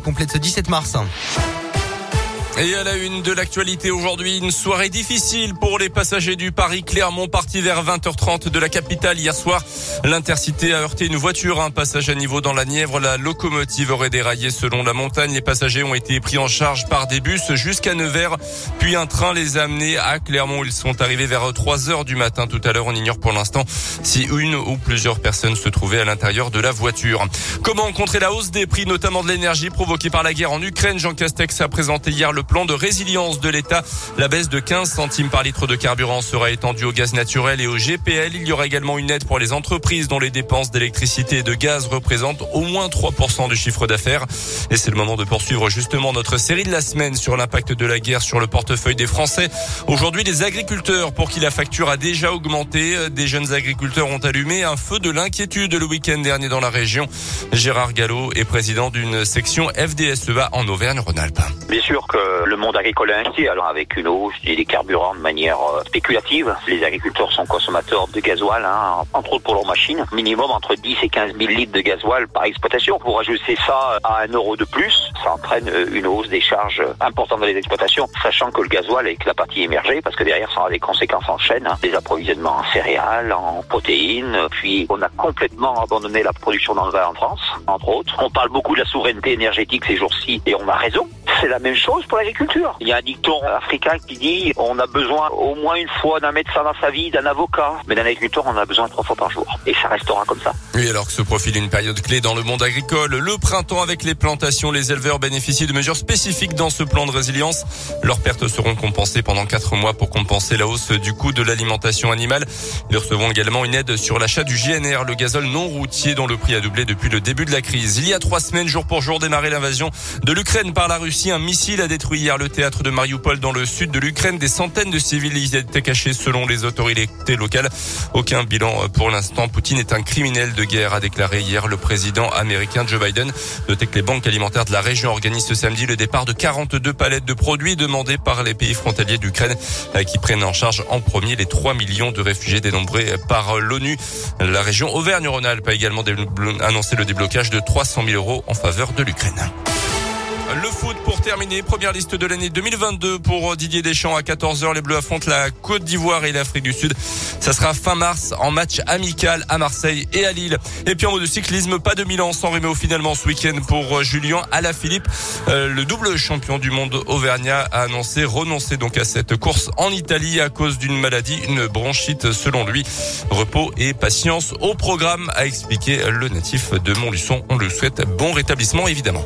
complète ce 17 mars. Et à la une de l'actualité aujourd'hui, une soirée difficile pour les passagers du Paris-Clermont parti vers 20h30 de la capitale hier soir. L'intercité a heurté une voiture, un passage à niveau dans la Nièvre. La locomotive aurait déraillé selon la montagne. Les passagers ont été pris en charge par des bus jusqu'à Nevers, puis un train les a amenés à Clermont. Ils sont arrivés vers 3 heures du matin tout à l'heure. On ignore pour l'instant si une ou plusieurs personnes se trouvaient à l'intérieur de la voiture. Comment contrer la hausse des prix, notamment de l'énergie provoquée par la guerre en Ukraine? Jean Castex a présenté hier le plan de résilience de l'État. La baisse de 15 centimes par litre de carburant sera étendue au gaz naturel et au GPL. Il y aura également une aide pour les entreprises dont les dépenses d'électricité et de gaz représentent au moins 3% du chiffre d'affaires. Et c'est le moment de poursuivre justement notre série de la semaine sur l'impact de la guerre sur le portefeuille des Français. Aujourd'hui, les agriculteurs, pour qui la facture a déjà augmenté, des jeunes agriculteurs ont allumé un feu de l'inquiétude le week-end dernier dans la région. Gérard Gallo est président d'une section FDSEA en Auvergne-Rhône-Alpes. Bien sûr que le monde agricole est inquiet, alors avec une hausse des carburants de manière euh, spéculative. Les agriculteurs sont consommateurs de gasoil, hein, entre autres pour leurs machines, minimum entre 10 et 15 000 litres de gasoil par exploitation. Pour ajuster ça à un euro de plus, ça entraîne euh, une hausse des charges importantes dans les exploitations, sachant que le gasoil est que la partie émergée, parce que derrière ça a des conséquences en chaîne, hein, des approvisionnements en céréales, en protéines, puis on a complètement abandonné la production le en France, entre autres. On parle beaucoup de la souveraineté énergétique ces jours-ci, et on a raison c'est la même chose pour l'agriculture. Il y a un dicton africain qui dit on a besoin au moins une fois d'un médecin dans sa vie, d'un avocat, mais d'un agriculteur on a besoin trois fois par jour. Et ça restera comme ça. Oui, alors que se profile une période clé dans le monde agricole, le printemps avec les plantations, les éleveurs bénéficient de mesures spécifiques dans ce plan de résilience. Leurs pertes seront compensées pendant quatre mois pour compenser la hausse du coût de l'alimentation animale. Ils recevront également une aide sur l'achat du GNR, le gazole non routier dont le prix a doublé depuis le début de la crise. Il y a trois semaines, jour pour jour, démarré l'invasion de l'Ukraine par la Russie un missile a détruit hier le théâtre de Mariupol dans le sud de l'Ukraine. Des centaines de civils y étaient cachés selon les autorités locales. Aucun bilan pour l'instant. Poutine est un criminel de guerre, a déclaré hier le président américain Joe Biden. Notez que les banques alimentaires de la région organisent ce samedi le départ de 42 palettes de produits demandés par les pays frontaliers d'Ukraine euh, qui prennent en charge en premier les 3 millions de réfugiés dénombrés par l'ONU. La région Auvergne-Rhône-Alpes a également annoncé le déblocage de 300 000 euros en faveur de l'Ukraine. Le foot pour terminer. Première liste de l'année 2022 pour Didier Deschamps à 14h. Les Bleus affrontent la Côte d'Ivoire et l'Afrique du Sud. Ça sera fin mars en match amical à Marseille et à Lille. Et puis en mode de cyclisme, pas de Milan sans Réméo finalement ce week-end pour Julien Alaphilippe. Euh, le double champion du monde auvergnat a annoncé renoncer donc à cette course en Italie à cause d'une maladie, une bronchite selon lui. Repos et patience au programme a expliqué le natif de Montluçon. On le souhaite bon rétablissement évidemment.